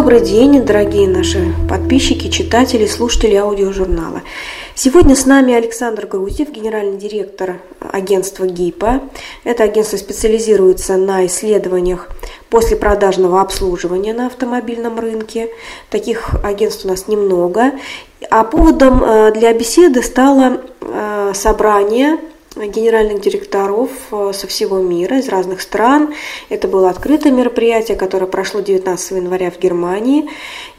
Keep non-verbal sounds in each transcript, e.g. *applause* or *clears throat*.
Добрый день, дорогие наши подписчики, читатели, слушатели аудиожурнала. Сегодня с нами Александр Грузев, генеральный директор агентства ГИПа. Это агентство специализируется на исследованиях после продажного обслуживания на автомобильном рынке. Таких агентств у нас немного. А поводом э, для беседы стало э, собрание генеральных директоров э, со всего мира, из разных стран. Это было открытое мероприятие, которое прошло 19 января в Германии.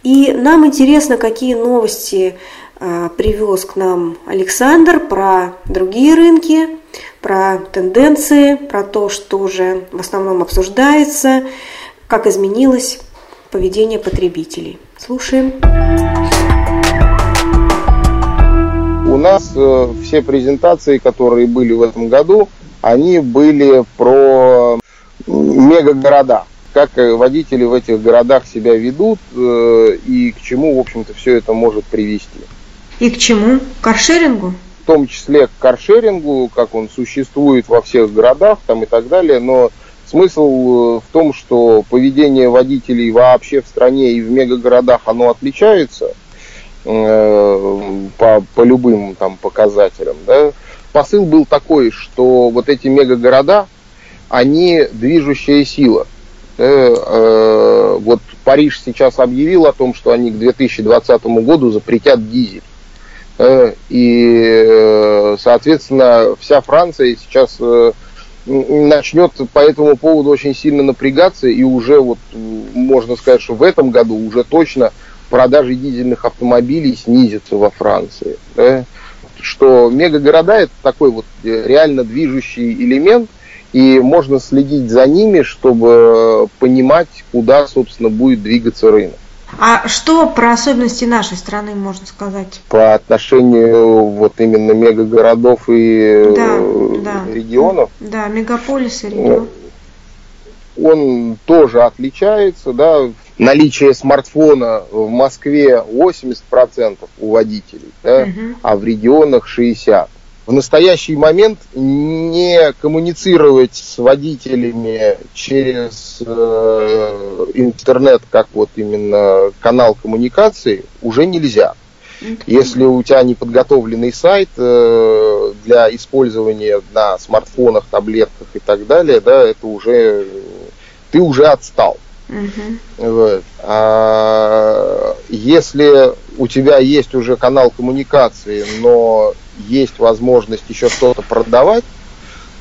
И нам интересно, какие новости э, привез к нам Александр про другие рынки, про тенденции, про то, что уже в основном обсуждается, как изменилось поведение потребителей. Слушаем. У нас э, все презентации, которые были в этом году, они были про мегагорода. Как э, водители в этих городах себя ведут э, и к чему, в общем-то, все это может привести. И к чему? К каршерингу? В том числе к каршерингу, как он существует во всех городах там и так далее. Но смысл в том, что поведение водителей вообще в стране и в мегагородах оно отличается – Э, по, по любым там показателям. Да? Посыл был такой, что вот эти мегагорода, они движущая сила. Да? Э, вот Париж сейчас объявил о том, что они к 2020 году запретят дизель. И, э, соответственно, вся Франция сейчас начнет по этому поводу очень сильно напрягаться, и уже вот можно сказать, что в этом году уже точно продажи дизельных автомобилей снизятся во Франции. Да? Что мегагорода это такой вот э, реально движущий элемент, и можно следить за ними, чтобы понимать, куда, собственно, будет двигаться рынок. А что про особенности нашей страны можно сказать? По отношению вот именно мегагородов и да, да. регионов? Да, мегаполисы, регион. Он тоже отличается, да, наличие смартфона в Москве 80% у водителей, да, угу. а в регионах 60%. В настоящий момент не коммуницировать с водителями через э, интернет, как вот именно канал коммуникации, уже нельзя. Если у тебя не подготовленный сайт э, для использования на смартфонах, таблетках и так далее, да, это уже ты уже отстал. Uh-huh. Вот. А если у тебя есть уже канал коммуникации, но есть возможность еще что-то продавать,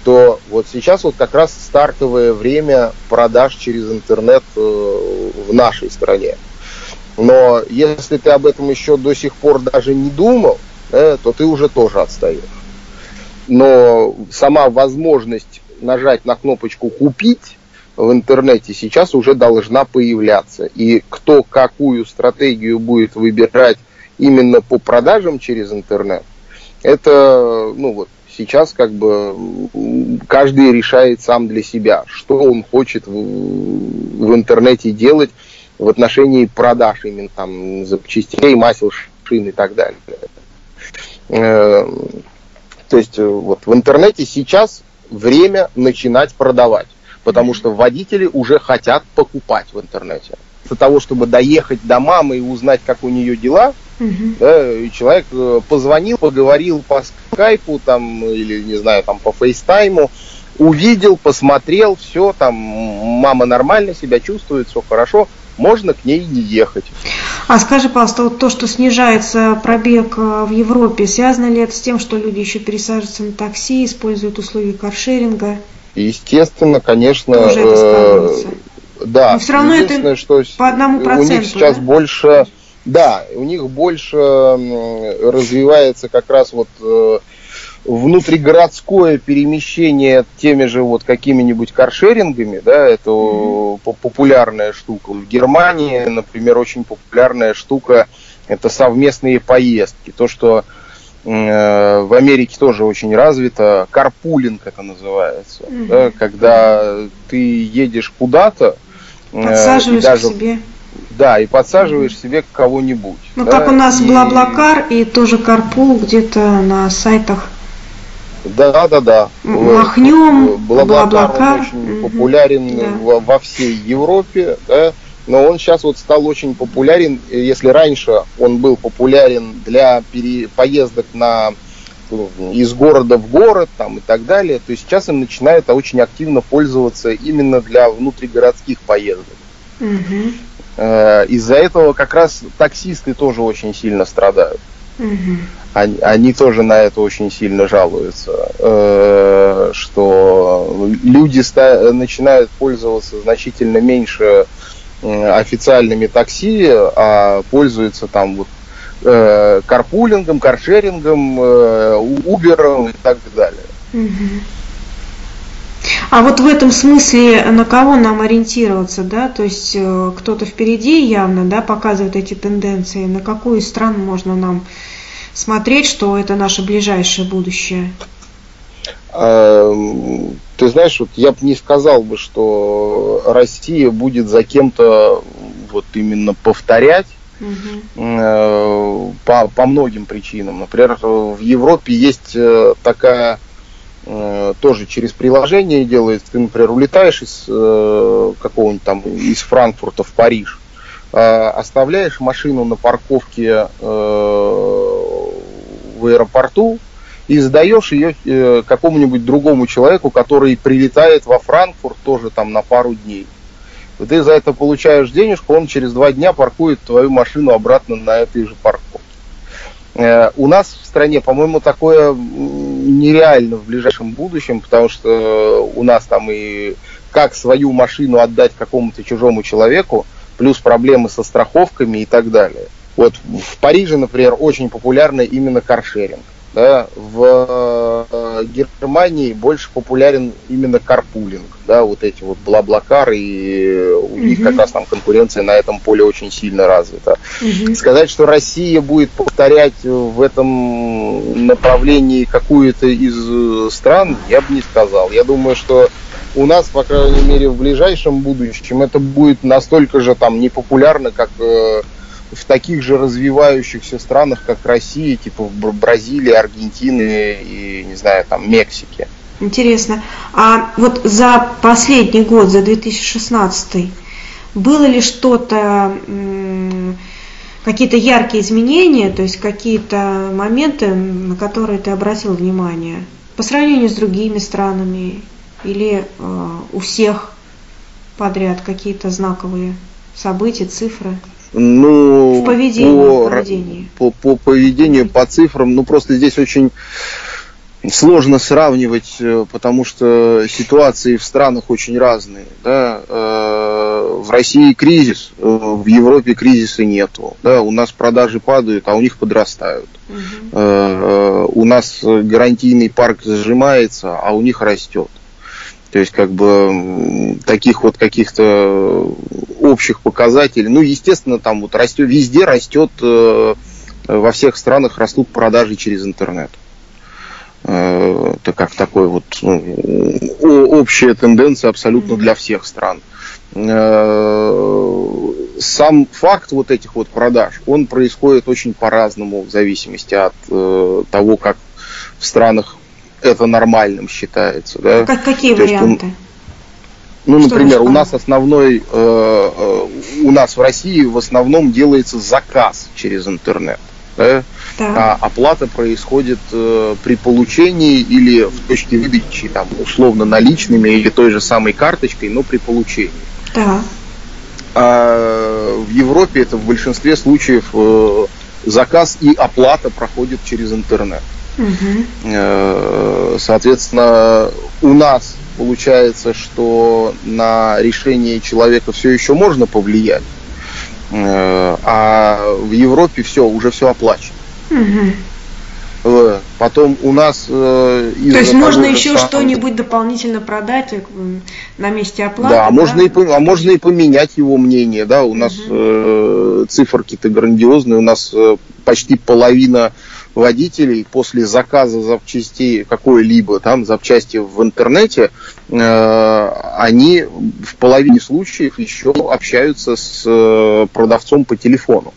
то вот сейчас вот как раз стартовое время продаж через интернет э, в нашей стране. Но если ты об этом еще до сих пор даже не думал, да, то ты уже тоже отстаешь. Но сама возможность нажать на кнопочку «Купить» в интернете сейчас уже должна появляться. И кто какую стратегию будет выбирать именно по продажам через интернет, это, ну вот, сейчас как бы каждый решает сам для себя, что он хочет в, в интернете делать в отношении продаж именно там запчастей, масел, шин и так далее. Э, то есть вот в интернете сейчас время начинать продавать потому что водители уже хотят покупать в интернете. Для того, чтобы доехать до мамы и узнать, как у нее дела, угу. да, человек э, позвонил, поговорил по скайпу там, или, не знаю, там по фейстайму, увидел, посмотрел, все, там мама нормально себя чувствует, все хорошо, можно к ней не ехать. А скажи, пожалуйста, вот то, что снижается пробег э, в Европе, связано ли это с тем, что люди еще пересаживаются на такси, используют услуги каршеринга? Естественно, конечно, э, да. Но все равно это что по одному проценту. У них сейчас да? больше, да, у них больше развивается как раз вот э, внутригородское перемещение теми же вот какими-нибудь каршерингами, да, это mm-hmm. популярная штука. В Германии, например, очень популярная штука это совместные поездки. То, что в Америке тоже очень развито, карпулинг это называется, угу. да, когда ты едешь куда-то, э, подсаживаешь даже, к себе. Да, и подсаживаешь себе кого-нибудь. Ну, да, как у нас и... Блаблакар и тоже Карпул где-то на сайтах. Да, да, да. Махнем, Блаблакар, Блаблакар. очень угу. популярен да. во, во всей Европе, да, но он сейчас вот стал очень популярен. Если раньше он был популярен для пере... поездок на из города в город там, и так далее, то сейчас им начинают очень активно пользоваться именно для внутригородских поездок. Угу. Из-за этого как раз таксисты тоже очень сильно страдают. Угу. Они, они тоже на это очень сильно жалуются, э, что люди ста- начинают пользоваться значительно меньше официальными такси, а пользуются там вот э, карпулингом, каршерингом, э, Убером и так далее. А вот в этом смысле на кого нам ориентироваться, да? То есть э, кто-то впереди явно, да, показывает эти тенденции. На какую из стран можно нам смотреть, что это наше ближайшее будущее? А, ты знаешь, вот я бы не сказал бы, что Россия будет за кем-то вот именно повторять угу. по, по многим причинам. Например, в Европе есть э, такая э, тоже через приложение делается. Ты, например, улетаешь из какого-нибудь там из Франкфурта в Париж, оставляешь машину на парковке в аэропорту, и сдаешь ее э, какому-нибудь другому человеку, который прилетает во Франкфурт тоже там на пару дней. И ты за это получаешь денежку, он через два дня паркует твою машину обратно на этой же парковке. Э, у нас в стране, по-моему, такое нереально в ближайшем будущем, потому что у нас там и как свою машину отдать какому-то чужому человеку, плюс проблемы со страховками и так далее. Вот в Париже, например, очень популярный именно каршеринг. Да, в э, Германии больше популярен именно карпулинг, да, вот эти вот бла-блакары, и у них как раз там конкуренция на этом поле очень сильно развита. mm Сказать, что Россия будет повторять в этом направлении какую-то из стран, я бы не сказал. Я думаю, что у нас, по крайней мере, в ближайшем будущем это будет настолько же там непопулярно, как э, в таких же развивающихся странах, как Россия, типа в Бразилии, Аргентины и, не знаю, там, Мексики. Интересно. А вот за последний год, за 2016, было ли что-то, какие-то яркие изменения, то есть какие-то моменты, на которые ты обратил внимание по сравнению с другими странами или э, у всех подряд какие-то знаковые события, цифры? Ну, в поведении, по, поведении. По, по поведению, по цифрам, ну просто здесь очень сложно сравнивать, э, потому что ситуации в странах очень разные. Да? Э, в России кризис, э, в Европе кризиса нету. Да? У нас продажи падают, а у них подрастают. Угу. У нас гарантийный парк сжимается, а у них растет. То есть, как бы, таких вот каких-то общих показателей. Ну, естественно, там вот растет, везде растет, э, во всех странах растут продажи через интернет. Э, это как такой вот ну, общая тенденция абсолютно для всех стран. Э, сам факт вот этих вот продаж, он происходит очень по-разному в зависимости от того, как в странах это нормальным считается. Да? Как, какие То варианты? Есть, ну, Что например, у нас основной, э, э, у нас в России в основном делается заказ через интернет. Да? А оплата происходит э, при получении или в точке выдачи, там, условно наличными или той же самой карточкой, но при получении. Да. А в Европе это в большинстве случаев э, заказ и оплата проходит через интернет. Угу. Соответственно, у нас получается, что на решение человека все еще можно повлиять, э, а в Европе все, уже все оплачено. Угу. Потом у нас... То есть можно еще самого... что-нибудь дополнительно продать на месте оплаты? Да, да? Можно, и, а можно и поменять его мнение. Да? У нас угу. э, циферки-то грандиозные, у нас э, почти половина водителей после заказа запчастей какой-либо там запчасти в интернете, э, они в половине случаев еще общаются с э, продавцом по телефону.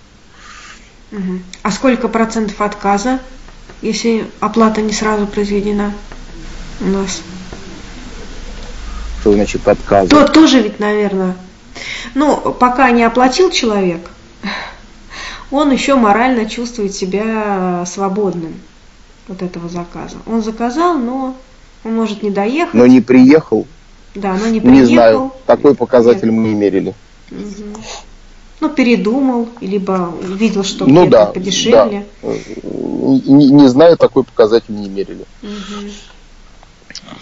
А сколько процентов отказа, если оплата не сразу произведена у нас? Что значит отказ? То тоже ведь, наверное. Ну, пока не оплатил человек, он еще морально чувствует себя свободным от этого заказа. Он заказал, но он может не доехать. Но не приехал. Да, но не приехал. Не знаю, такой показатель Нет. мы не мерили. Угу. Ну, передумал, либо видел, что ну, да, подешевле. Да. Не, не знаю, такой показатель не мерили. Угу.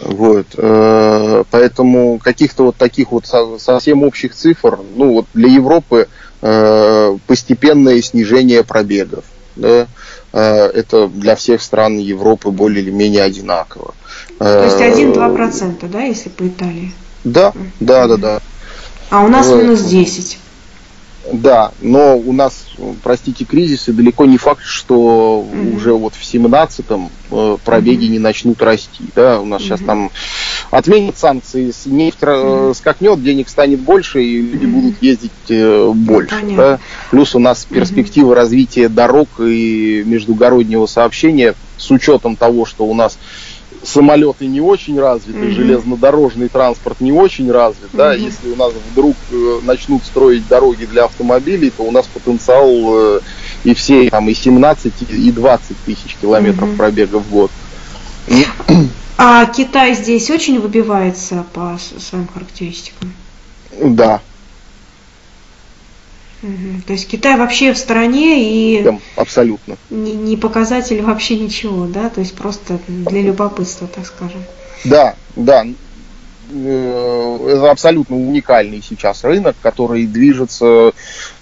Вот, э, поэтому каких-то вот таких вот совсем общих цифр, ну вот для Европы э, постепенное снижение пробегов, да, э, это для всех стран Европы более или менее одинаково. То есть 1-2%, да, если по Италии? Да, да, да, да. А у нас минус 10. Да, но у нас, простите, кризис, и далеко не факт, что mm-hmm. уже вот в 17-м э, пробеги mm-hmm. не начнут расти. Да? У нас mm-hmm. сейчас там отменят санкции, нефть mm-hmm. скакнет, денег станет больше, и люди mm-hmm. будут ездить э, больше. Mm-hmm. Да? Плюс у нас перспектива mm-hmm. развития дорог и междугороднего сообщения с учетом того, что у нас самолеты не очень развиты, mm-hmm. железнодорожный транспорт не очень развит, mm-hmm. да, если у нас вдруг э, начнут строить дороги для автомобилей, то у нас потенциал э, и все, там, и 17, и 20 тысяч километров mm-hmm. пробега в год. А Китай здесь очень выбивается по своим характеристикам? Да, Угу. То есть Китай вообще в стороне и абсолютно не, не показатель вообще ничего, да, то есть просто для любопытства, так скажем. Да, да, э, это абсолютно уникальный сейчас рынок, который движется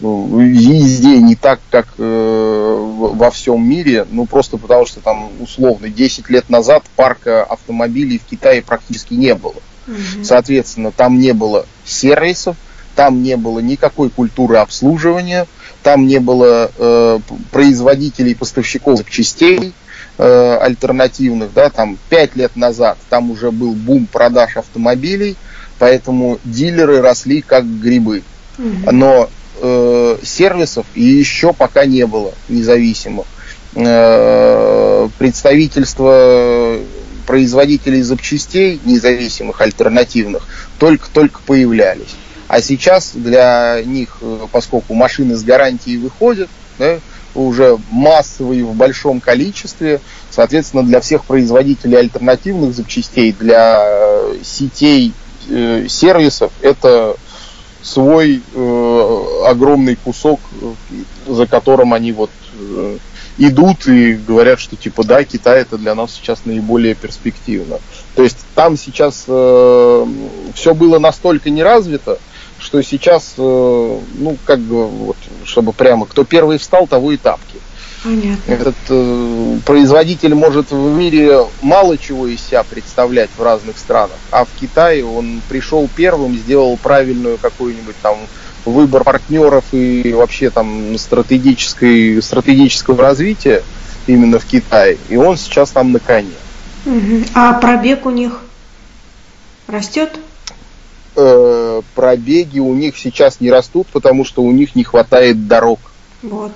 ну, везде не так, как э, во всем мире, ну просто потому что там условно 10 лет назад парка автомобилей в Китае практически не было. Угу. Соответственно, там не было сервисов, там не было никакой культуры обслуживания, там не было э, производителей, поставщиков запчастей э, альтернативных, да, там пять лет назад там уже был бум продаж автомобилей, поэтому дилеры росли как грибы. Но э, сервисов еще пока не было независимых. Э, представительство производителей запчастей независимых, альтернативных, только-только появлялись. А сейчас для них, э, поскольку машины с гарантией выходят, да, уже массовые в большом количестве, соответственно, для всех производителей альтернативных запчастей, для э, сетей э, сервисов, это свой э, огромный кусок, э, за которым они вот э, идут и говорят, что типа да, Китай это для нас сейчас наиболее перспективно. То есть там сейчас э, все было настолько не развито, что сейчас, э, ну, как бы, вот, чтобы прямо, кто первый встал, того и тапки. Понятно. Этот э, производитель может в мире мало чего из себя представлять в разных странах, а в Китае он пришел первым, сделал правильную какую-нибудь там выбор партнеров и вообще там стратегической, стратегического развития именно в Китае, и он сейчас там на коне. А пробег у них растет? Э, пробеги у них сейчас не растут, потому что у них не хватает дорог. Вот.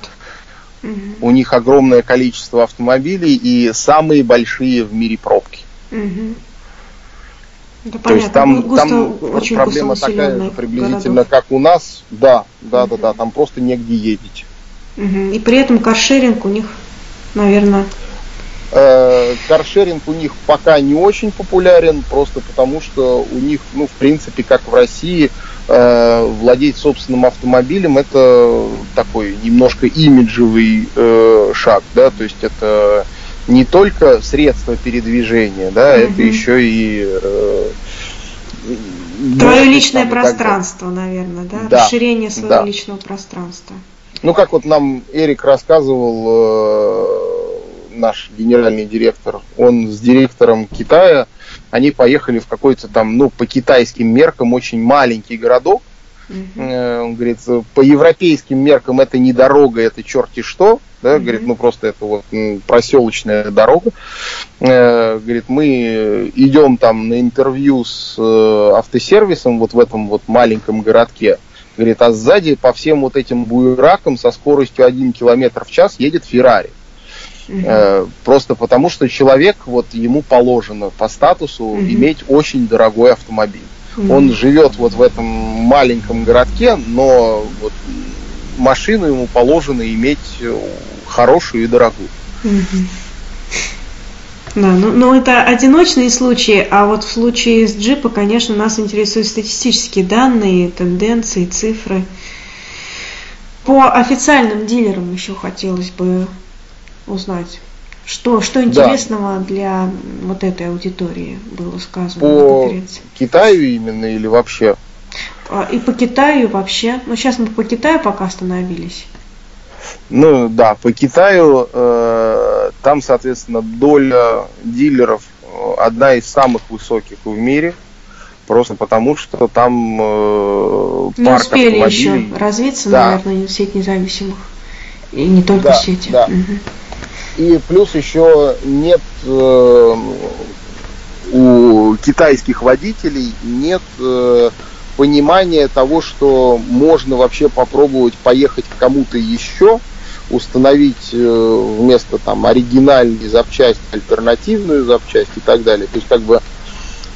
Угу. У них огромное количество автомобилей и самые большие в мире пробки. Угу. Это То есть там, густо, там проблема такая же приблизительно, городов. как у нас. Да, да, угу. да, да, там просто негде ездить. Угу. И при этом каршеринг у них, наверное, Э, каршеринг у них пока не очень популярен, просто потому что у них, ну, в принципе, как в России, э, владеть собственным автомобилем это такой немножко имиджевый э, шаг, да, то есть это не только средство передвижения, да, угу. это еще и Твое личное пространство, наверное, да? да? Расширение своего да. личного пространства. Ну, как вот нам Эрик рассказывал, наш генеральный директор, он с директором Китая, они поехали в какой-то там, ну, по китайским меркам очень маленький городок. Uh-huh. Он говорит, по европейским меркам это не дорога, это черти что. Да, uh-huh. говорит, ну просто это вот проселочная дорога. Э, говорит, мы идем там на интервью с э, автосервисом вот в этом вот маленьком городке. Говорит, а сзади по всем вот этим буеракам со скоростью 1 км в час едет Феррари. Угу. Просто потому, что человек, вот ему положено по статусу угу. иметь очень дорогой автомобиль. Mm. Он живет вот в этом маленьком городке, но вот машину ему положено иметь хорошую и дорогую. Mm-hmm. Да, ну, ну это одиночные случаи, а вот в случае с джипа, конечно, нас интересуют статистические данные, тенденции, цифры. По официальным дилерам еще хотелось бы узнать. Что, что интересного да. для вот этой аудитории было сказано по на конференции? Китаю именно или вообще? А, и по Китаю вообще. Ну, сейчас мы по Китаю пока остановились. Ну да, по Китаю э, там, соответственно, доля дилеров э, одна из самых высоких в мире. Просто потому, что там э, Не парк успели автомобилей... еще развиться, да. наверное, сеть независимых. И не только да, сети. Да. Угу. И плюс еще нет э, у китайских водителей нет э, понимания того, что можно вообще попробовать поехать к кому-то еще, установить э, вместо там оригинальной запчасти альтернативную запчасть и так далее. То есть как бы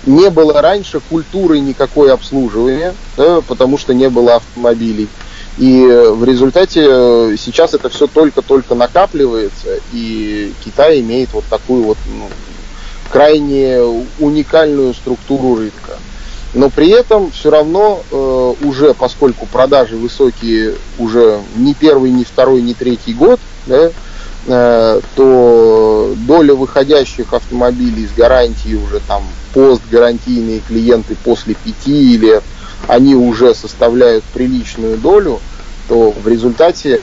не было раньше культуры никакой обслуживания, да, потому что не было автомобилей. И в результате э, сейчас это все только-только накапливается, и Китай имеет вот такую вот ну, крайне уникальную структуру рынка. Но при этом все равно э, уже, поскольку продажи высокие уже не первый, не второй, не третий год, да, э, то доля выходящих автомобилей с гарантией уже там постгарантийные клиенты после пяти лет – они уже составляют приличную долю, то в результате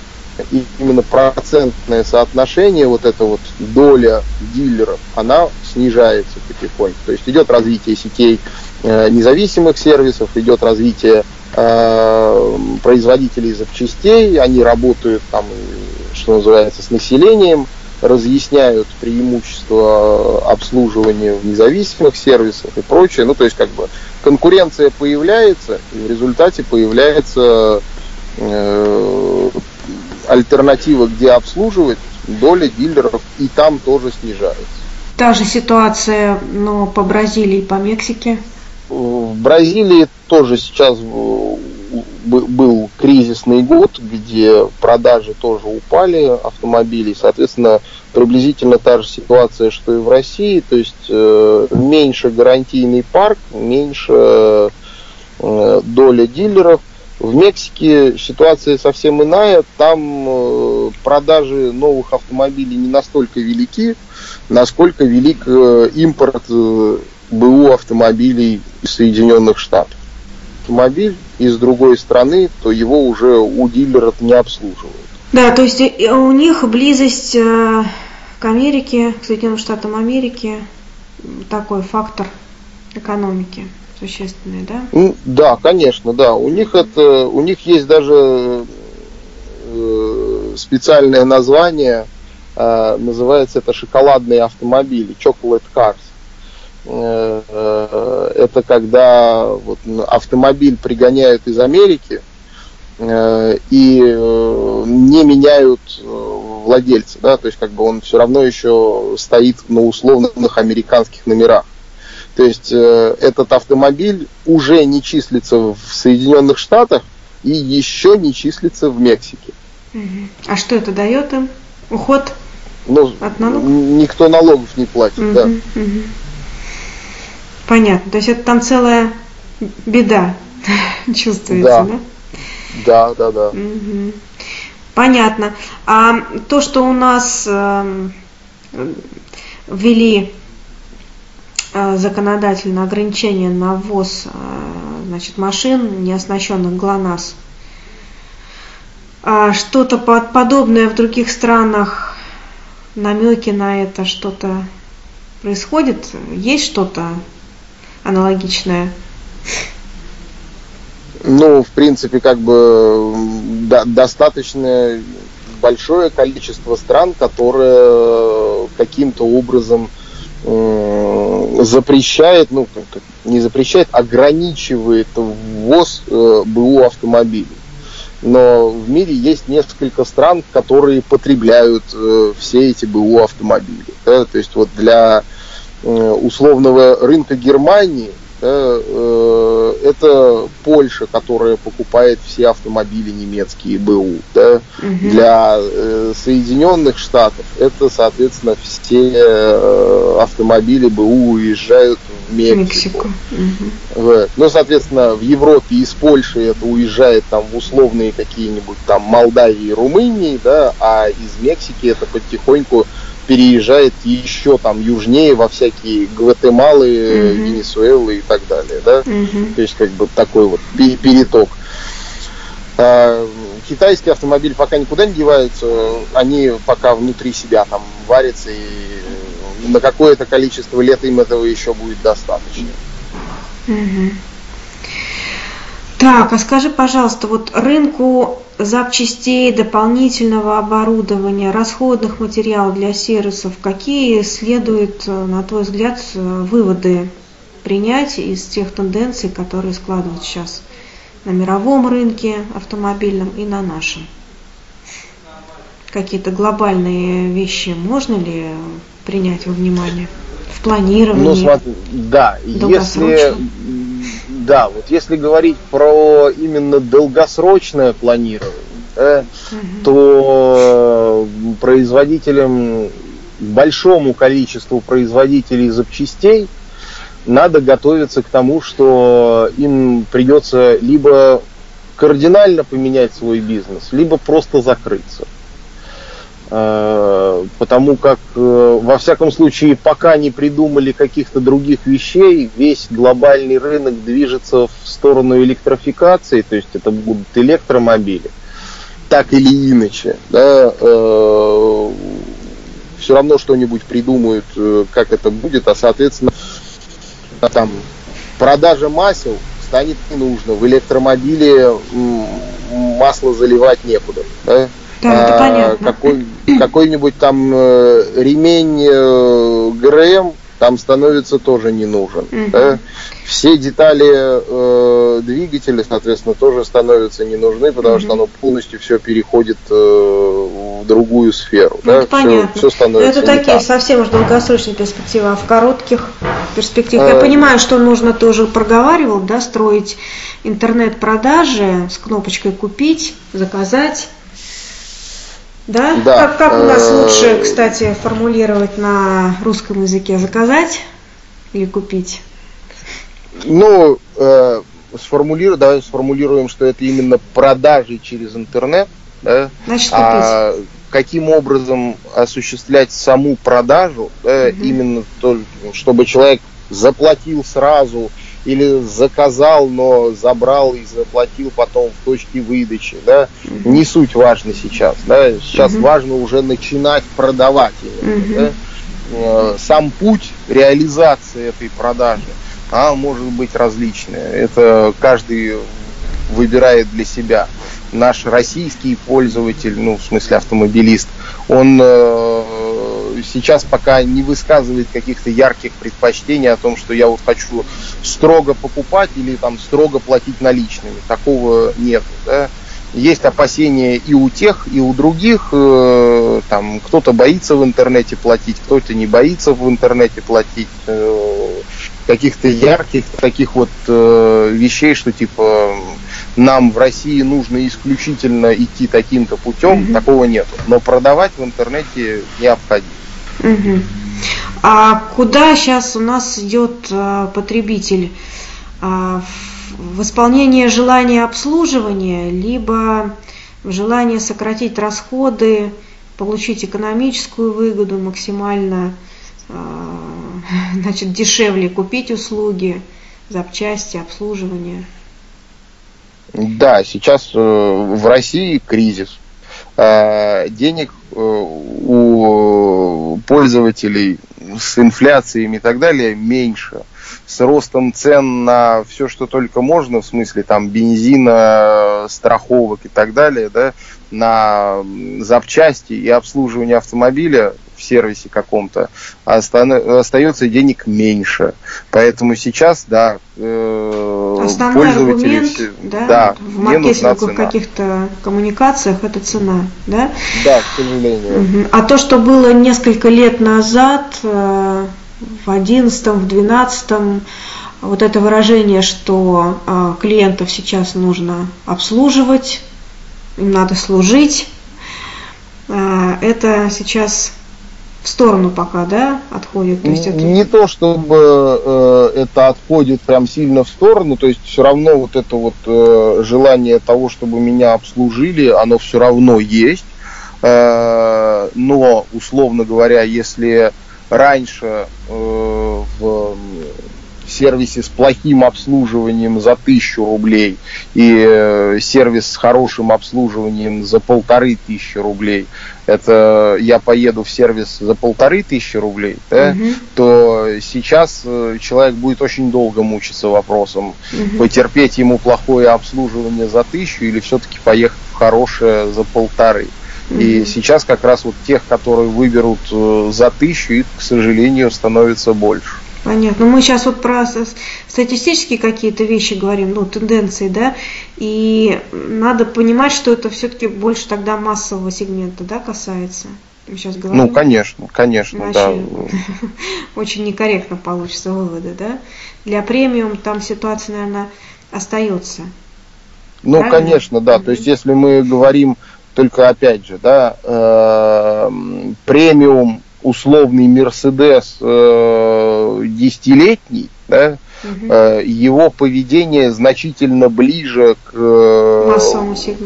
именно процентное соотношение, вот эта вот доля дилеров, она снижается потихоньку. То есть идет развитие сетей э, независимых сервисов, идет развитие э, производителей запчастей, они работают там, что называется, с населением, разъясняют преимущества обслуживания в независимых сервисах и прочее. Ну, то есть, как бы, конкуренция появляется, и в результате появляется э, альтернатива, где обслуживать, доля дилеров и там тоже снижается. Та же ситуация, но по Бразилии и по Мексике? В Бразилии тоже сейчас был кризисный год, где продажи тоже упали автомобилей. Соответственно, приблизительно та же ситуация, что и в России. То есть э, меньше гарантийный парк, меньше э, доля дилеров. В Мексике ситуация совсем иная. Там э, продажи новых автомобилей не настолько велики, насколько велик импорт э, БУ автомобилей Соединенных Штатов автомобиль из другой страны, то его уже у дилера не обслуживают. Да, то есть э, у них близость э, к Америке, к Соединенным Штатам Америки, такой фактор экономики существенный, да? Да, конечно, да. У них это, у них есть даже э, специальное название, называется это шоколадные автомобили, chocolate cars. Э, это когда вот автомобиль пригоняют из Америки э, и э, не меняют владельца, да, то есть как бы он все равно еще стоит на условных американских номерах. То есть этот автомобиль уже не числится в Соединенных Штатах и еще не числится в Мексике. А что это дает им? Уход ну, от налогов? Никто налогов не платит, угу, да. Угу. Понятно. То есть это там целая беда *laughs* чувствуется, да? Да, да, да. Угу. Понятно. А то, что у нас э, ввели э, законодательно ограничение на ввоз э, значит, машин, не оснащенных ГЛОНАСС, а что-то подобное в других странах, намеки на это, что-то происходит? Есть что-то аналогичное? Ну, в принципе, как бы да, достаточно большое количество стран, которые каким-то образом э, запрещает, ну, не запрещает, ограничивает ввоз э, БУ автомобилей. Но в мире есть несколько стран, которые потребляют э, все эти БУ автомобили. Да? То есть вот для условного рынка Германии, э, это Польша, которая покупает все автомобили немецкие БУ. Да? Угу. Для э, Соединенных Штатов это, соответственно, все автомобили БУ уезжают в Мексику. Мексику. Угу. Ну, соответственно, в Европе из Польши это уезжает там в условные какие-нибудь там Молдавии, Румынии, да, а из Мексики это потихоньку переезжает еще там южнее во всякие Гватемалы, mm Венесуэлы и так далее, да, mm то есть как бы такой вот переток. А, китайский автомобиль пока никуда не девается, они пока внутри себя там варятся и на какое-то количество лет им этого еще будет достаточно. mm Так, а скажи, пожалуйста, вот рынку запчастей, дополнительного оборудования, расходных материалов для сервисов, какие следует, э, на твой взгляд, э, выводы принять из тех тенденций, которые складываются сейчас на мировом рынке автомобильном и на нашем? Какие-то глобальные вещи можно ли принять во внимание в планировании? Ну, смотри, да, если да, вот если говорить про именно долгосрочное планирование, да, угу. то производителям, большому количеству производителей запчастей надо готовиться к тому, что им придется либо кардинально поменять свой бизнес, либо просто закрыться. Э, потому как, э, во всяком случае, пока не придумали каких-то других вещей, весь глобальный рынок движется в сторону электрификации, то есть это будут электромобили, так или иначе. Да, э, все равно что-нибудь придумают, как это будет, а, соответственно, там продажа масел станет не нужно. В электромобиле масло заливать некуда. Да? Да, это а, понятно. Какой, какой-нибудь там э, ремень э, ГРМ там становится тоже не нужен. Угу. Да? Все детали э, двигателя, соответственно, тоже становятся не нужны, потому угу. что оно полностью все переходит э, в другую сферу. Ну, да? Это все, понятно. Все становится это такие так. совсем уж долгосрочные перспективы, а в коротких перспективах. Я э, понимаю, что нужно тоже проговаривал, да, строить интернет-продажи с кнопочкой купить, заказать да? да. Как, как у нас лучше, э, кстати, формулировать на русском языке? Заказать или купить? Ну, э, сформулируем, давай сформулируем, что это именно продажи через интернет. Да? Значит, купить. А каким образом осуществлять саму продажу, да, угу. именно то, чтобы человек заплатил сразу, или заказал, но забрал и заплатил потом в точке выдачи, да, mm-hmm. не суть важно сейчас, да, сейчас mm-hmm. важно уже начинать продавать, mm-hmm. да? Э, сам путь реализации этой продажи, а может быть различный, это каждый выбирает для себя. Наш российский пользователь, ну в смысле автомобилист, он э, сейчас пока не высказывает каких-то ярких предпочтений о том, что я вот хочу строго покупать или там строго платить наличными. Такого нет. Да? Есть опасения и у тех, и у других. Э, там кто-то боится в интернете платить, кто-то не боится в интернете платить. Э, каких-то ярких таких вот э, вещей, что типа нам в России нужно исключительно идти таким-то путем, mm-hmm. такого нет. Но продавать в интернете необходимо. Угу. А куда сейчас у нас идет а, потребитель? А, в исполнение желания обслуживания, либо в желание сократить расходы, получить экономическую выгоду максимально а, *laughs* значит, дешевле купить услуги, запчасти, обслуживание? Да, сейчас э, в России кризис. Э, денег э, у пользователей с инфляциями и так далее меньше. С ростом цен на все, что только можно, в смысле там бензина, страховок и так далее, да, на запчасти и обслуживание автомобиля в сервисе каком-то, остается денег меньше. Поэтому сейчас, да, э, Основной пользователи... Аргумент, да, да, в маркетинговых каких-то коммуникациях это цена, да? Да, к сожалению. А то, что было несколько лет назад, э, в одиннадцатом, в двенадцатом, вот это выражение, что э, клиентов сейчас нужно обслуживать, им надо служить, это сейчас в сторону пока, да, отходит? То есть это... Не то, чтобы э, это отходит прям сильно в сторону, то есть все равно вот это вот э, желание того, чтобы меня обслужили, оно все равно есть. Э, но, условно говоря, если раньше э, в сервисе с плохим обслуживанием за тысячу рублей и э, сервис с хорошим обслуживанием за полторы тысячи рублей, это я поеду в сервис за полторы тысячи рублей, да, угу. то сейчас э, человек будет очень долго мучиться вопросом, угу. потерпеть ему плохое обслуживание за тысячу или все-таки поехать в хорошее за полторы. И сейчас как раз вот тех, которые выберут э, за тысячу, их, к сожалению, становится больше. Понятно. Мы сейчас вот про статистические какие-то вещи говорим, ну, тенденции, да, и надо понимать, что это все-таки больше тогда массового сегмента, да, касается. Мы сейчас говорим. Ну, конечно, конечно, Иначе да. *laughs* Очень некорректно получится выводы, да. Для премиум там ситуация, наверное, остается. Ну, Правильно? конечно, да. Mm-hmm. То есть, если мы говорим только опять же, да, э, премиум условный Мерседес э, десятилетний, да, угу. его поведение значительно ближе к э,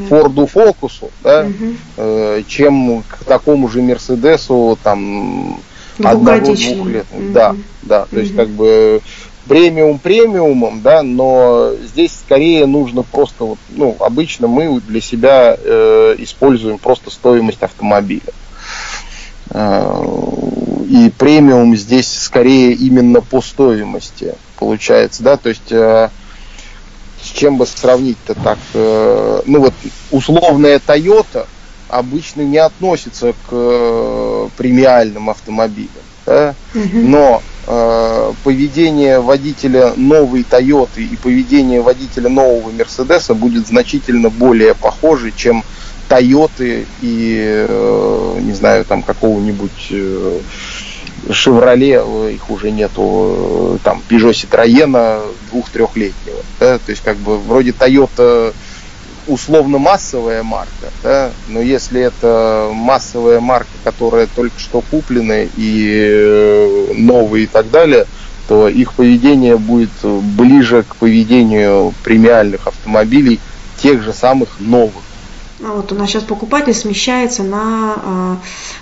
Форду Фокусу, да, угу. чем к такому же Мерседесу там одного-двух лет. Угу. Да, да, то угу. есть как бы премиум премиумом, да, но здесь скорее нужно просто вот, ну, обычно мы для себя э, используем просто стоимость автомобиля. Э, и премиум здесь скорее именно по стоимости получается, да, то есть э, с чем бы сравнить-то так, э, ну вот условная Toyota обычно не относится к премиальным автомобилям, да? угу. но э, поведение водителя новой Toyota и поведение водителя нового Мерседеса будет значительно более похоже, чем Тойоты и, э, не знаю, там какого-нибудь Шевроле, э, их уже нету, э, там, Peugeot Citroёn двух-трехлетнего. Да? То есть, как бы, вроде Toyota условно массовая марка, да? но если это массовая марка, которая только что куплена и новые и так далее, то их поведение будет ближе к поведению премиальных автомобилей, тех же самых новых. А вот у нас сейчас покупатель смещается на, а,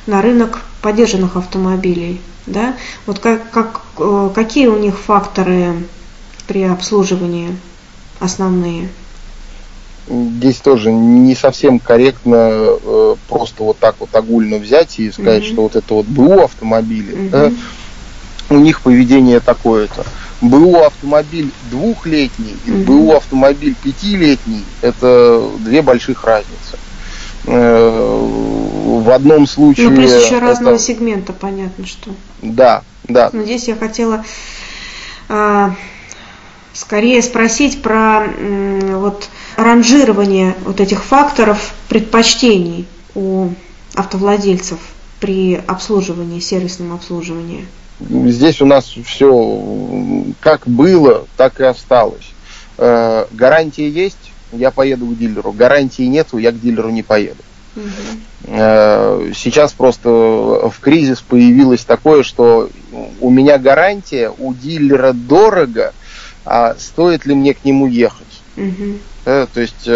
на рынок поддержанных автомобилей. Да? Вот как, как, э, какие у них факторы при обслуживании основные? Здесь тоже не совсем корректно э, просто вот так вот огульно взять и сказать, угу. что вот это вот БУ автомобили, угу. да, у них поведение такое-то. БУ автомобиль двухлетний и угу. БУ автомобиль пятилетний – это две больших разницы. Э, в одном случае... Ну, плюс еще это... разного сегмента, понятно, что. Да, да. Но здесь я хотела а, скорее спросить про м, вот ранжирование вот этих факторов предпочтений у автовладельцев при обслуживании, сервисном обслуживании здесь у нас все как было, так и осталось. Э, гарантия есть, я поеду к дилеру. Гарантии нету, я к дилеру не поеду. Угу. Сейчас просто в кризис появилось такое, что у меня гарантия, у дилера дорого, а стоит ли мне к нему ехать? Угу. То есть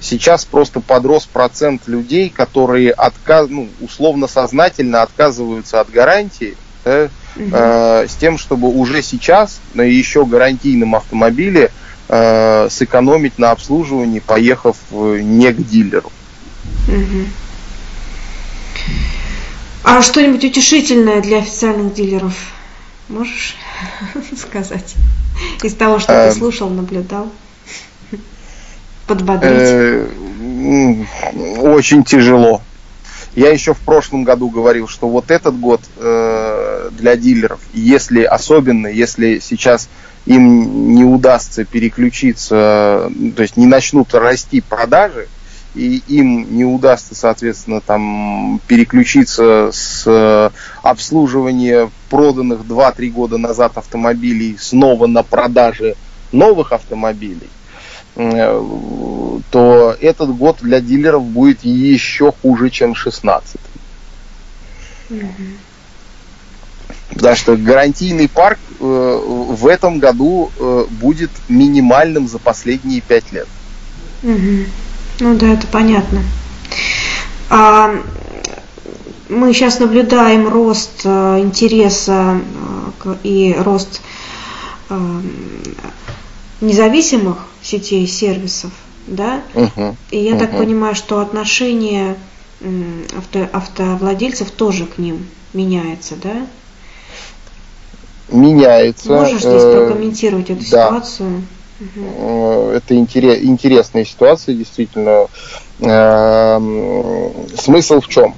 сейчас просто подрос процент людей, которые отказ, ну, условно сознательно отказываются от гарантии, да, угу. э, с тем, чтобы уже сейчас на еще гарантийном автомобиле э, сэкономить на обслуживании, поехав не к дилеру. Угу. А что-нибудь утешительное для официальных дилеров можешь *laughs* сказать? Из того, что ты э, слушал, наблюдал? Подбодрить? Э, очень тяжело. Я еще в прошлом году говорил, что вот этот год э, для дилеров, если особенно, если сейчас им не удастся переключиться, то есть не начнут расти продажи, и им не удастся, соответственно, там переключиться с э, обслуживания проданных 2-3 года назад автомобилей снова на продаже новых автомобилей, то этот год для дилеров будет еще хуже, чем 16. Mm-hmm. Потому что гарантийный парк э, в этом году э, будет минимальным за последние пять лет. Угу. Ну да, это понятно. А, мы сейчас наблюдаем рост э, интереса э, и рост э, независимых сетей сервисов, да? Угу. И я угу. так понимаю, что отношение авто, автовладельцев тоже к ним меняется, да? меняется. Можешь здесь э, прокомментировать эту да. ситуацию? Э, это интересная ситуация, действительно. Эм, смысл в чем?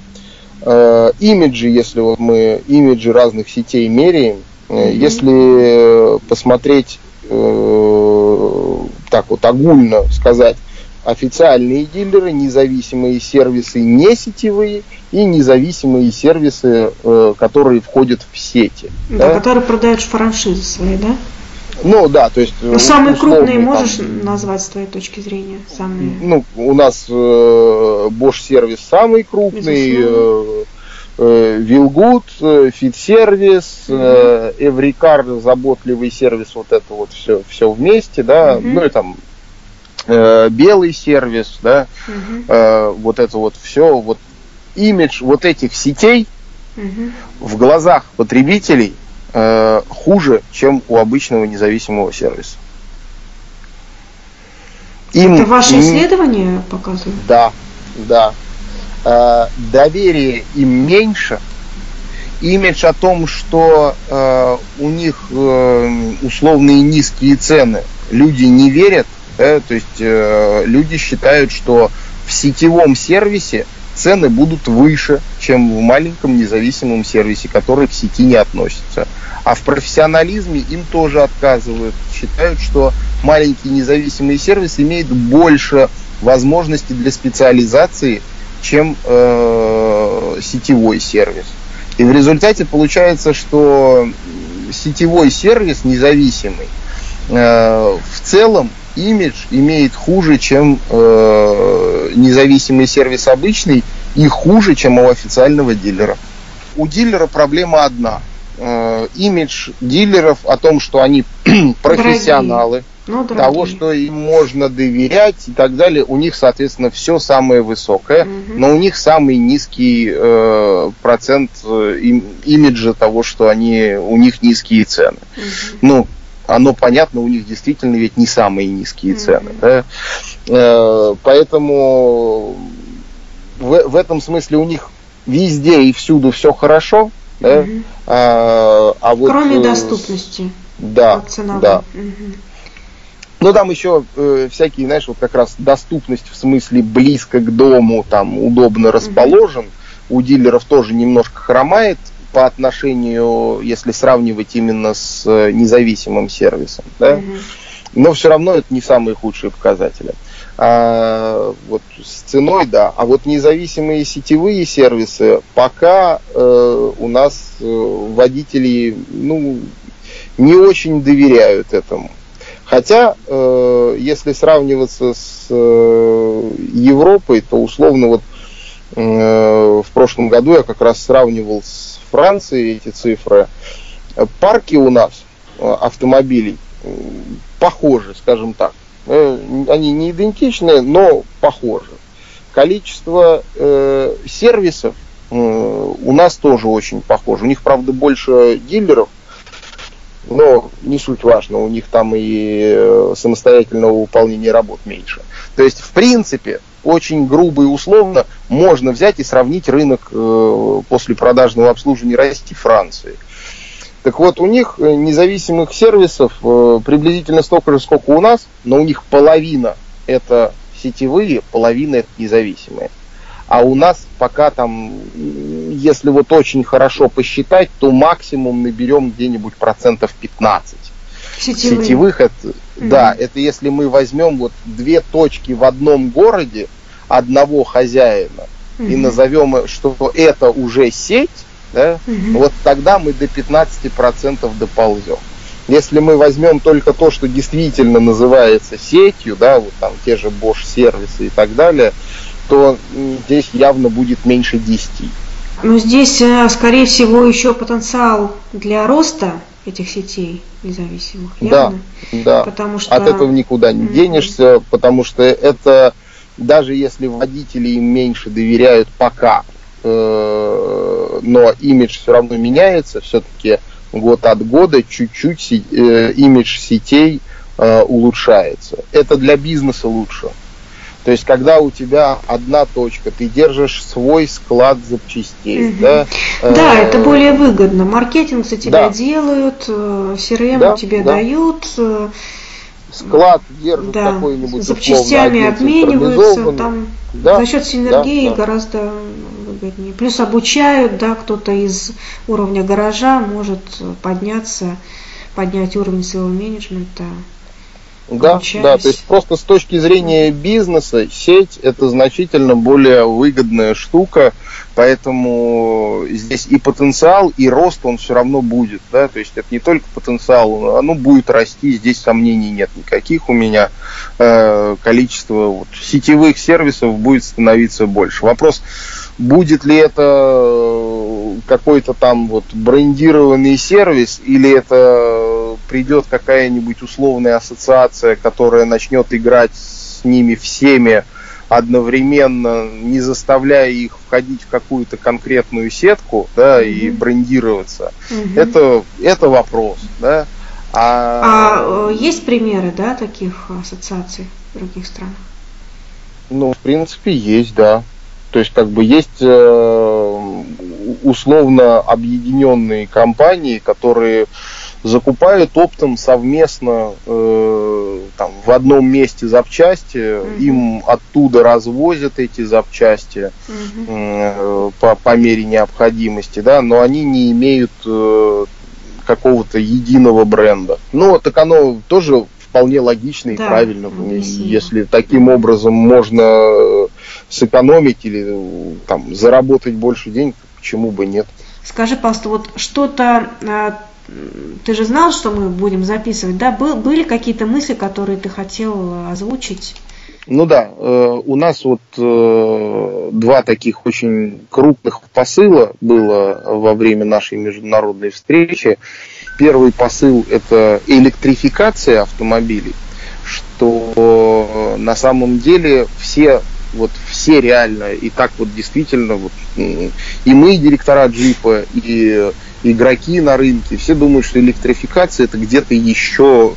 Э, имиджи, если вот мы имиджи разных сетей меряем, mm-hmm. если посмотреть так вот огульно сказать, официальные дилеры, независимые сервисы не сетевые и независимые сервисы, э, которые входят в сети. Да, да? которые продают франшизы свои, да? Ну да, то есть. Ну, самые крупные можешь там, назвать с твоей точки зрения? Самые... Ну, у нас э, Bosch сервис самый крупный, э, Вилгуд, Fit сервис, Эврикар, заботливый сервис, вот это вот все, все вместе, да, угу. ну и там э, белый сервис, да, угу. э, вот это вот все, вот имидж вот этих сетей угу. в глазах потребителей э, хуже, чем у обычного независимого сервиса. Им, это ваше исследование показывает? Да, да. Э, доверие им меньше. Имидж о том, что э, у них э, условные низкие цены, люди не верят, да, то есть э, люди считают, что в сетевом сервисе цены будут выше, чем в маленьком независимом сервисе, который к сети не относится. А в профессионализме им тоже отказывают. Считают, что маленький независимый сервис имеет больше возможностей для специализации, чем э, сетевой сервис. И в результате получается, что сетевой сервис независимый э, в целом имидж имеет хуже, чем э, независимый сервис обычный, и хуже, чем у официального дилера. У дилера проблема одна. Э, имидж дилеров о том, что они *clears throat* профессионалы, ну, того, что им можно доверять и так далее, у них, соответственно, все самое высокое, угу. но у них самый низкий э, процент э, им, имиджа того, что они, у них низкие цены. Угу. Ну, оно понятно, у них действительно ведь не самые низкие цены. Mm-hmm. Да? Э, поэтому в, в этом смысле у них везде и всюду все хорошо. Да? Mm-hmm. А, а вот, Кроме э, доступности. Да, да. Mm-hmm. Ну, там еще э, всякие, знаешь, вот как раз доступность в смысле близко к дому, там удобно расположен. Mm-hmm. У дилеров тоже немножко хромает по отношению, если сравнивать именно с э, независимым сервисом. Да? Mm-hmm. Но все равно это не самые худшие показатели. А, вот с ценой, да. А вот независимые сетевые сервисы пока э, у нас э, водители ну, не очень доверяют этому. Хотя, э, если сравниваться с э, Европой, то условно вот э, в прошлом году я как раз сравнивал с Франции эти цифры. Парки у нас э, автомобилей похожи, скажем так. Э, они не идентичны, но похожи. Количество э, сервисов э, у нас тоже очень похоже. У них, правда, больше дилеров, но не суть важно, у них там и э, самостоятельного выполнения работ меньше. То есть, в принципе, очень грубо и условно можно взять и сравнить рынок э, после продажного обслуживания России и Франции. Так вот, у них э, независимых сервисов э, приблизительно столько же, сколько у нас, но у них половина это сетевые, половина это независимые. А у нас пока там, если вот очень хорошо посчитать, то максимум наберем где-нибудь процентов 15. Сетевые. Сетевых это, угу. да, это если мы возьмем вот две точки в одном городе, одного хозяина угу. и назовем, что это уже сеть, да, угу. вот тогда мы до 15% доползем. Если мы возьмем только то, что действительно называется сетью, да, вот там те же Bosch сервисы и так далее, то здесь явно будет меньше 10. Но здесь, э, скорее всего, еще потенциал для роста этих сетей независимых. Явно? Да, да. Потому что... От этого никуда не денешься, потому что это даже если водители им меньше доверяют пока, но имидж все равно меняется, все-таки год от года чуть-чуть э, имидж сетей э, улучшается. Это для бизнеса лучше. То есть, когда у тебя одна точка, ты держишь свой склад запчастей. Угу. Да, да э, это более выгодно. Маркетинг за тебя да. делают, CRM да, тебе да. дают. Склад держит да. какой-нибудь запчастями обмениваются, там да, за счет синергии да, да. гораздо выгоднее. Плюс обучают, да, кто-то из уровня гаража может подняться, поднять уровень своего менеджмента. Да, да, то есть просто с точки зрения бизнеса сеть это значительно более выгодная штука, поэтому здесь и потенциал, и рост он все равно будет, да, то есть это не только потенциал, оно будет расти, здесь сомнений нет никаких у меня, э, количество вот, сетевых сервисов будет становиться больше. Вопрос, будет ли это какой-то там вот брендированный сервис или это придет какая-нибудь условная ассоциация, которая начнет играть с ними всеми одновременно, не заставляя их входить в какую-то конкретную сетку, да, mm-hmm. и брендироваться. Mm-hmm. Это, это вопрос, да. А... а э, есть примеры, да, таких ассоциаций в других странах? Ну, в принципе, есть, да. То есть как бы есть э, условно объединенные компании, которые закупают оптом совместно э, там, в одном месте запчасти, mm-hmm. им оттуда развозят эти запчасти mm-hmm. э, по, по мере необходимости, да, но они не имеют э, какого-то единого бренда. Ну, так оно тоже вполне логично и да, правильно. Объяснимо. Если таким образом можно э, сэкономить или э, там, заработать больше денег, почему бы нет. Скажи, пожалуйста, вот что-то э, ты же знал, что мы будем записывать, да? Был, были какие-то мысли, которые ты хотел озвучить? Ну да, у нас вот два таких очень крупных посыла было во время нашей международной встречи. Первый посыл – это электрификация автомобилей, что на самом деле все вот все реально, и так вот действительно, вот, и мы, директора джипа, и игроки на рынке, все думают, что электрификация это где-то еще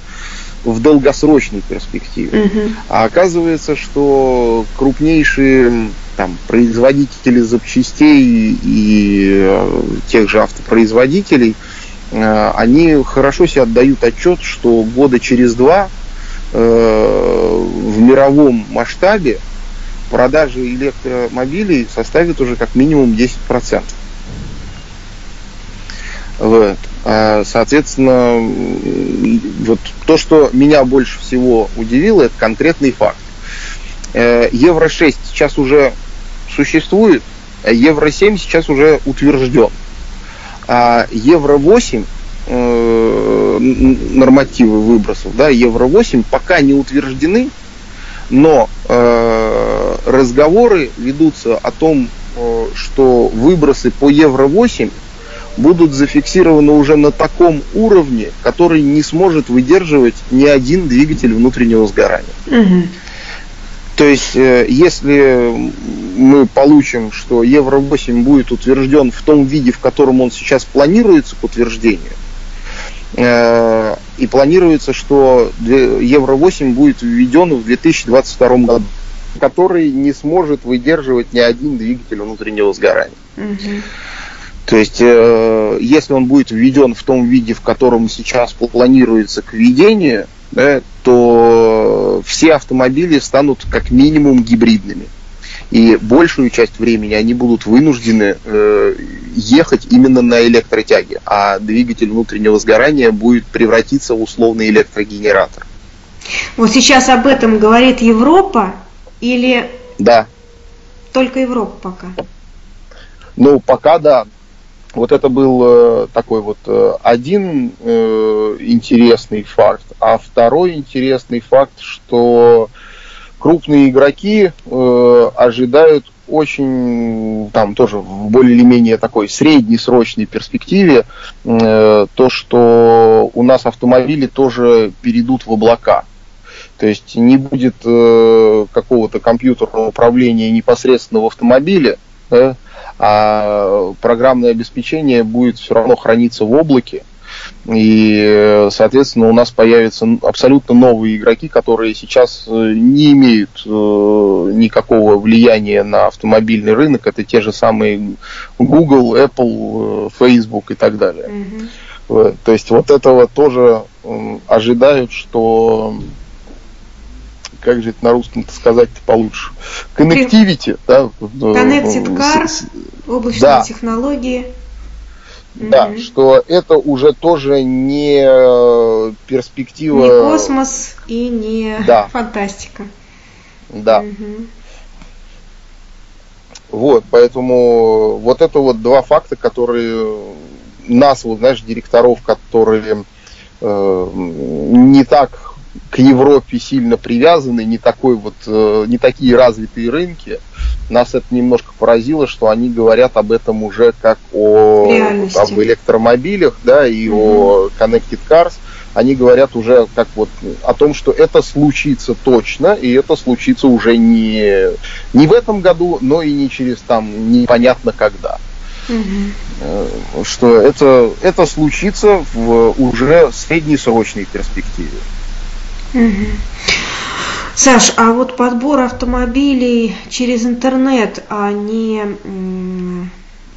в долгосрочной перспективе. Угу. А оказывается, что крупнейшие там, производители запчастей и э, тех же автопроизводителей – Э, они хорошо себе отдают отчет, что года через два э, в мировом масштабе продажи электромобилей составит уже как минимум 10%. Вот. А, соответственно, вот то, что меня больше всего удивило, это конкретный факт. Э, Евро 6 сейчас уже существует, а Евро 7 сейчас уже утвержден. А Евро-8 э, нормативы выбросов, да, Евро-8 пока не утверждены, но э, разговоры ведутся о том, что выбросы по Евро-8 будут зафиксированы уже на таком уровне, который не сможет выдерживать ни один двигатель внутреннего сгорания. Угу. То есть, э, если мы получим, что Евро-8 будет утвержден в том виде, в котором он сейчас планируется к утверждению, э, и планируется, что Евро-8 будет введен в 2022 году, который не сможет выдерживать ни один двигатель внутреннего сгорания. Угу. То есть, э, если он будет введен в том виде, в котором сейчас планируется к введению, да, то все автомобили станут как минимум гибридными. И большую часть времени они будут вынуждены э, ехать именно на электротяге, а двигатель внутреннего сгорания будет превратиться в условный электрогенератор. Вот сейчас об этом говорит Европа или да. только Европа пока? Ну, пока да. Вот это был э, такой вот э, один э, интересный факт. А второй интересный факт, что крупные игроки ожидают очень, там тоже в более или менее такой среднесрочной перспективе, то, что у нас автомобили тоже перейдут в облака. То есть не будет какого-то компьютерного управления непосредственно в автомобиле, да, а программное обеспечение будет все равно храниться в облаке. И, соответственно, у нас появятся абсолютно новые игроки, которые сейчас э, не имеют э, никакого влияния на автомобильный рынок. Это те же самые Google, Apple, э, Facebook и так далее. Mm-hmm. То есть вот этого тоже ожидают, что как же это на русском сказать-то получше? Connectivity, да? Connected Car, облачные да. технологии. Да, mm что это уже тоже не э, перспектива. Не космос и не да. фантастика. Да. mm Вот, поэтому вот это вот два факта, которые нас, вот знаешь, директоров, которые э, не так к Европе сильно привязаны, не такой вот, э, не такие развитые рынки, нас это немножко поразило, что они говорят об этом уже как о об электромобилях, да, и угу. о connected cars. Они говорят уже как вот о том, что это случится точно, и это случится уже не, не в этом году, но и не через там непонятно когда. Угу. Что это, это случится в уже среднесрочной перспективе. Саш, а вот подбор автомобилей через интернет, а не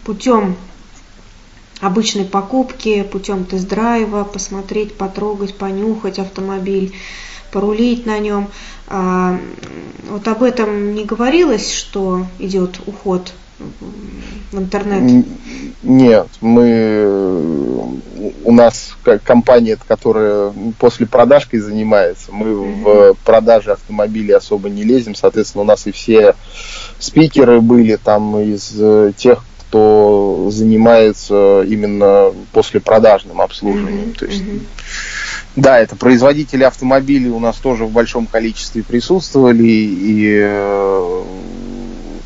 путем обычной покупки, путем тест-драйва, посмотреть, потрогать, понюхать автомобиль, порулить на нем. А, вот об этом не говорилось, что идет уход в интернет? Нет, мы у нас компания, которая после продажкой занимается, мы mm-hmm. в продаже автомобилей особо не лезем, соответственно, у нас и все спикеры были там из э, тех, кто занимается именно после продажным обслуживанием. Mm-hmm. То есть, mm-hmm. Да, это производители автомобилей у нас тоже в большом количестве присутствовали, и э,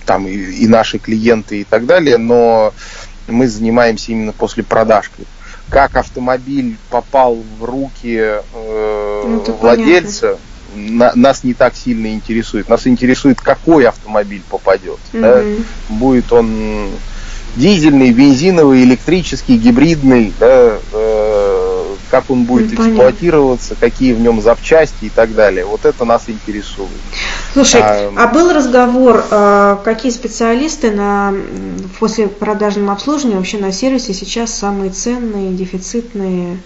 там и, и наши клиенты и так далее, но мы занимаемся именно после продажкой. Как автомобиль попал в руки э, ну, владельца, на, нас не так сильно интересует. Нас интересует, какой автомобиль попадет. Угу. Да? Будет он дизельный, бензиновый, электрический, гибридный, да, э, как он будет ну, эксплуатироваться, какие в нем запчасти и так далее. Вот это нас интересует. Слушай, а, а был разговор, а, какие специалисты на после продажном обслуживании вообще на сервисе сейчас самые ценные, дефицитные?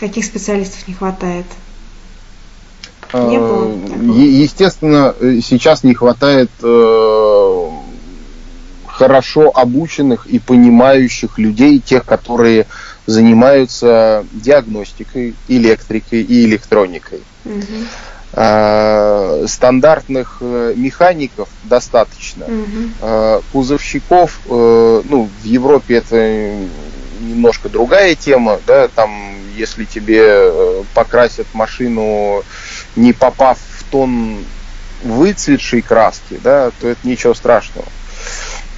Каких специалистов не хватает? Не было Естественно, сейчас не хватает э, хорошо обученных и понимающих людей, тех, которые занимаются диагностикой, электрикой и электроникой. Угу. Стандартных э, механиков достаточно. Угу. кузовщиков, э, ну, в Европе это немножко другая тема, да, там, если тебе покрасят машину, не попав в тон выцветшей краски, да, то это ничего страшного.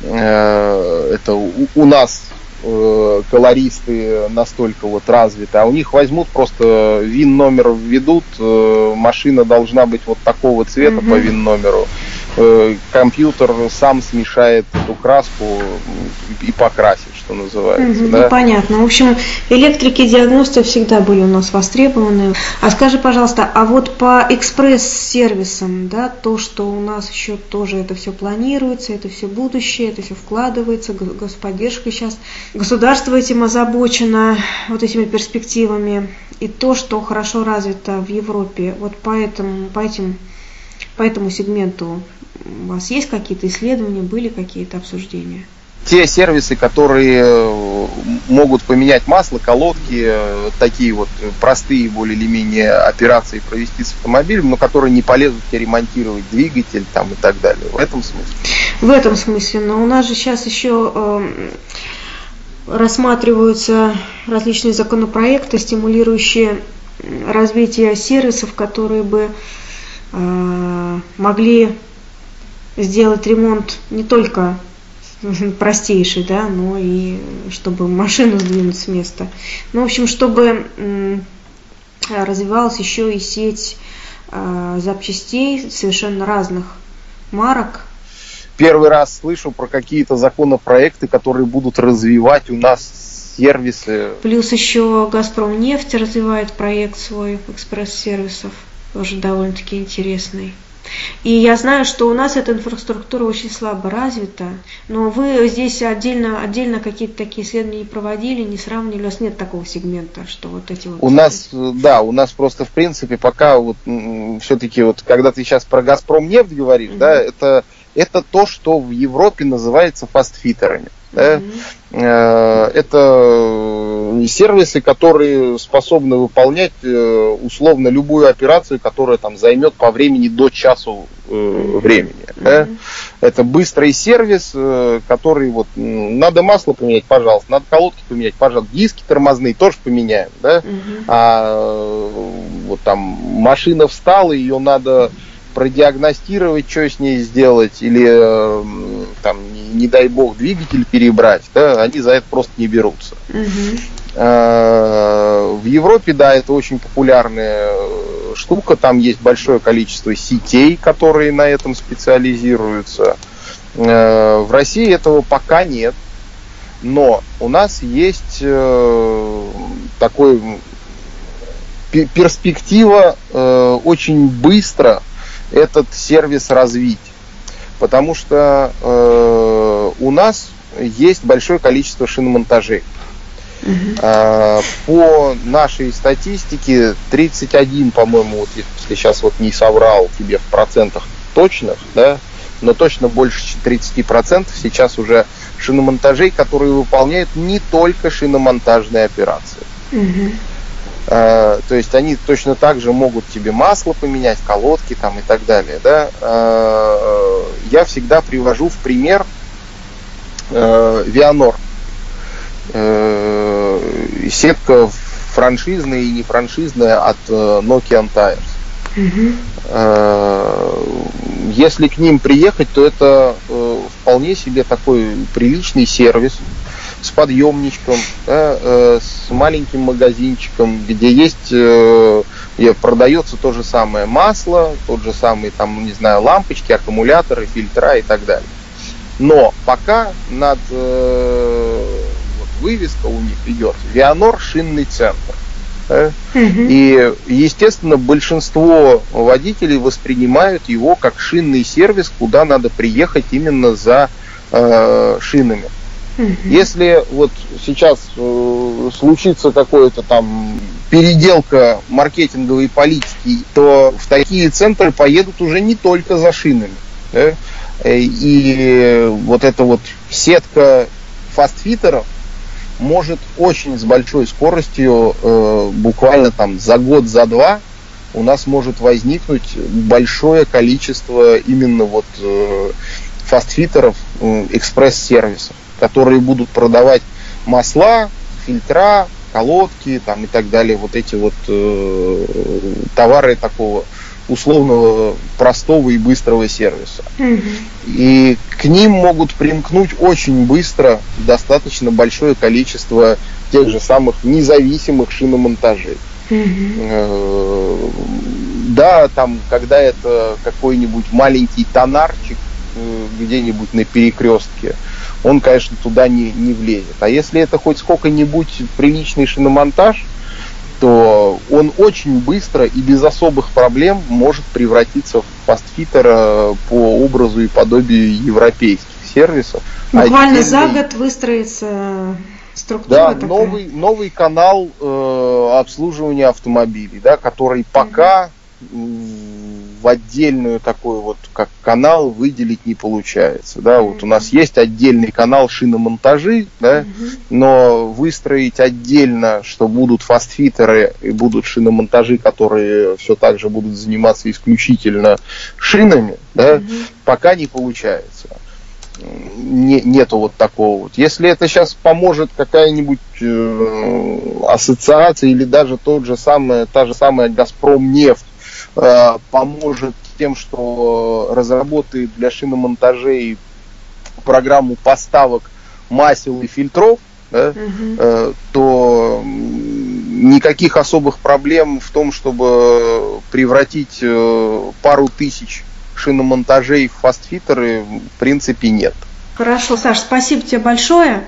Это у нас э, колористы настолько вот развиты, а у них возьмут просто вин номер введут, э, машина должна быть вот такого цвета mm-hmm. по вин номеру, э, компьютер сам смешает эту краску и покрасит, что называется. Mm-hmm, да? Ну, понятно. В общем, электрики диагносты всегда были у нас востребованы. А скажи, пожалуйста, а вот по экспресс-сервисам, да, то, что у нас еще тоже это все планируется, это все будущее, это все вкладывается, господдержка сейчас Государство этим озабочено, вот этими перспективами, и то, что хорошо развито в Европе, вот по этому, по этим, по этому сегменту у вас есть какие-то исследования, были какие-то обсуждения? те сервисы, которые э, могут поменять масло, колодки, э, такие вот простые более или менее операции провести с автомобилем, но которые не полезут тебе ремонтировать двигатель там и так далее. В этом смысле. В этом смысле. Но у нас же сейчас еще э, рассматриваются различные законопроекты, стимулирующие развитие сервисов, которые бы э, могли сделать ремонт не только *laughs* простейший, да, но и чтобы машину сдвинуть с места. Ну, в общем, чтобы развивалась еще и сеть э, запчастей совершенно разных марок. Первый раз слышу про какие-то законопроекты, которые будут развивать у нас сервисы. Плюс еще Газпром нефть развивает проект свой экспресс-сервисов, тоже довольно-таки интересный. И я знаю, что у нас эта инфраструктура очень слабо развита, но вы здесь отдельно, отдельно какие-то такие исследования не проводили, не сравнивали, у вас нет такого сегмента, что вот эти вот... У нас, да, у нас просто в принципе пока вот все-таки вот, когда ты сейчас про Газпром нефть говоришь, mm-hmm. да, это, это то, что в Европе называется фастфитерами. Да? Mm-hmm. Это сервисы, которые способны выполнять э, условно любую операцию, которая там займет по времени до часу mm-hmm. времени. Mm-hmm. Да? Это быстрый сервис, который вот надо масло поменять, пожалуйста, надо колодки поменять, пожалуйста, диски тормозные тоже поменяем, да? Mm-hmm. А вот там машина встала, ее надо продиагностировать, что с ней сделать, или там, не, дай бог, двигатель перебрать, да, они за это просто не берутся. Угу. В Европе, да, это очень популярная э, штука, там есть большое количество сетей, которые на этом специализируются. Э, в России этого пока нет, но у нас есть э, такой перспектива очень быстро этот сервис развить. Потому что э, у нас есть большое количество шиномонтажей. Uh-huh. По нашей статистике 31, по-моему, вот если сейчас вот не соврал тебе в процентах точных, да, но точно больше 30% сейчас уже шиномонтажей, которые выполняют не только шиномонтажные операции. Uh-huh. Э, то есть они точно так же могут тебе масло поменять, колодки там и так далее. Да? Э, я всегда привожу в пример э, Вианор. Сетка франшизная и не франшизная от Nokia Tires. Если к ним приехать, то это вполне себе такой приличный сервис, с подъемничком, да, э, с маленьким магазинчиком, где есть, э, продается то же самое масло, тот же самый, там, не знаю, лампочки, аккумуляторы, фильтра и так далее. Но пока над э, вот, вывеска у них идет Вианор шинный центр. Да? И, естественно, большинство водителей воспринимают его как шинный сервис, куда надо приехать именно за э, шинами. Если вот сейчас э, случится какое-то там переделка маркетинговой политики, то в такие центры поедут уже не только за шинами. Да? Э, и вот эта вот сетка фастфитеров может очень с большой скоростью, э, буквально там за год, за два, у нас может возникнуть большое количество именно вот э, фастфитеров, э, экспресс-сервисов которые будут продавать масла, фильтра, колодки там, и так далее, вот эти вот э, товары такого условного простого и быстрого сервиса. Угу. И к ним могут примкнуть очень быстро достаточно большое количество тех же самых независимых шиномонтажей. Угу. Да, там, когда это какой-нибудь маленький тонарчик э, где-нибудь на перекрестке, он, конечно, туда не, не влезет. А если это хоть сколько-нибудь приличный шиномонтаж, то он очень быстро и без особых проблем может превратиться в фастфитера по образу и подобию европейских сервисов. Буквально отдельный... за год выстроится структура да, такая. новый новый канал э, обслуживания автомобилей, да, который пока в отдельную такой вот как канал выделить не получается. Да? Вот у нас есть отдельный канал шиномонтажи, да? но выстроить отдельно, что будут фастфитеры и будут шиномонтажи, которые все так же будут заниматься исключительно шинами, да? пока не получается. не, нету вот такого вот. Если это сейчас поможет какая-нибудь э, ассоциация или даже тот же самый, та же самая Газпром нефть поможет тем, что разработает для шиномонтажей программу поставок масел и фильтров, да, угу. э, то никаких особых проблем в том, чтобы превратить э, пару тысяч шиномонтажей в фастфитеры, в принципе, нет. Хорошо, Саш, спасибо тебе большое.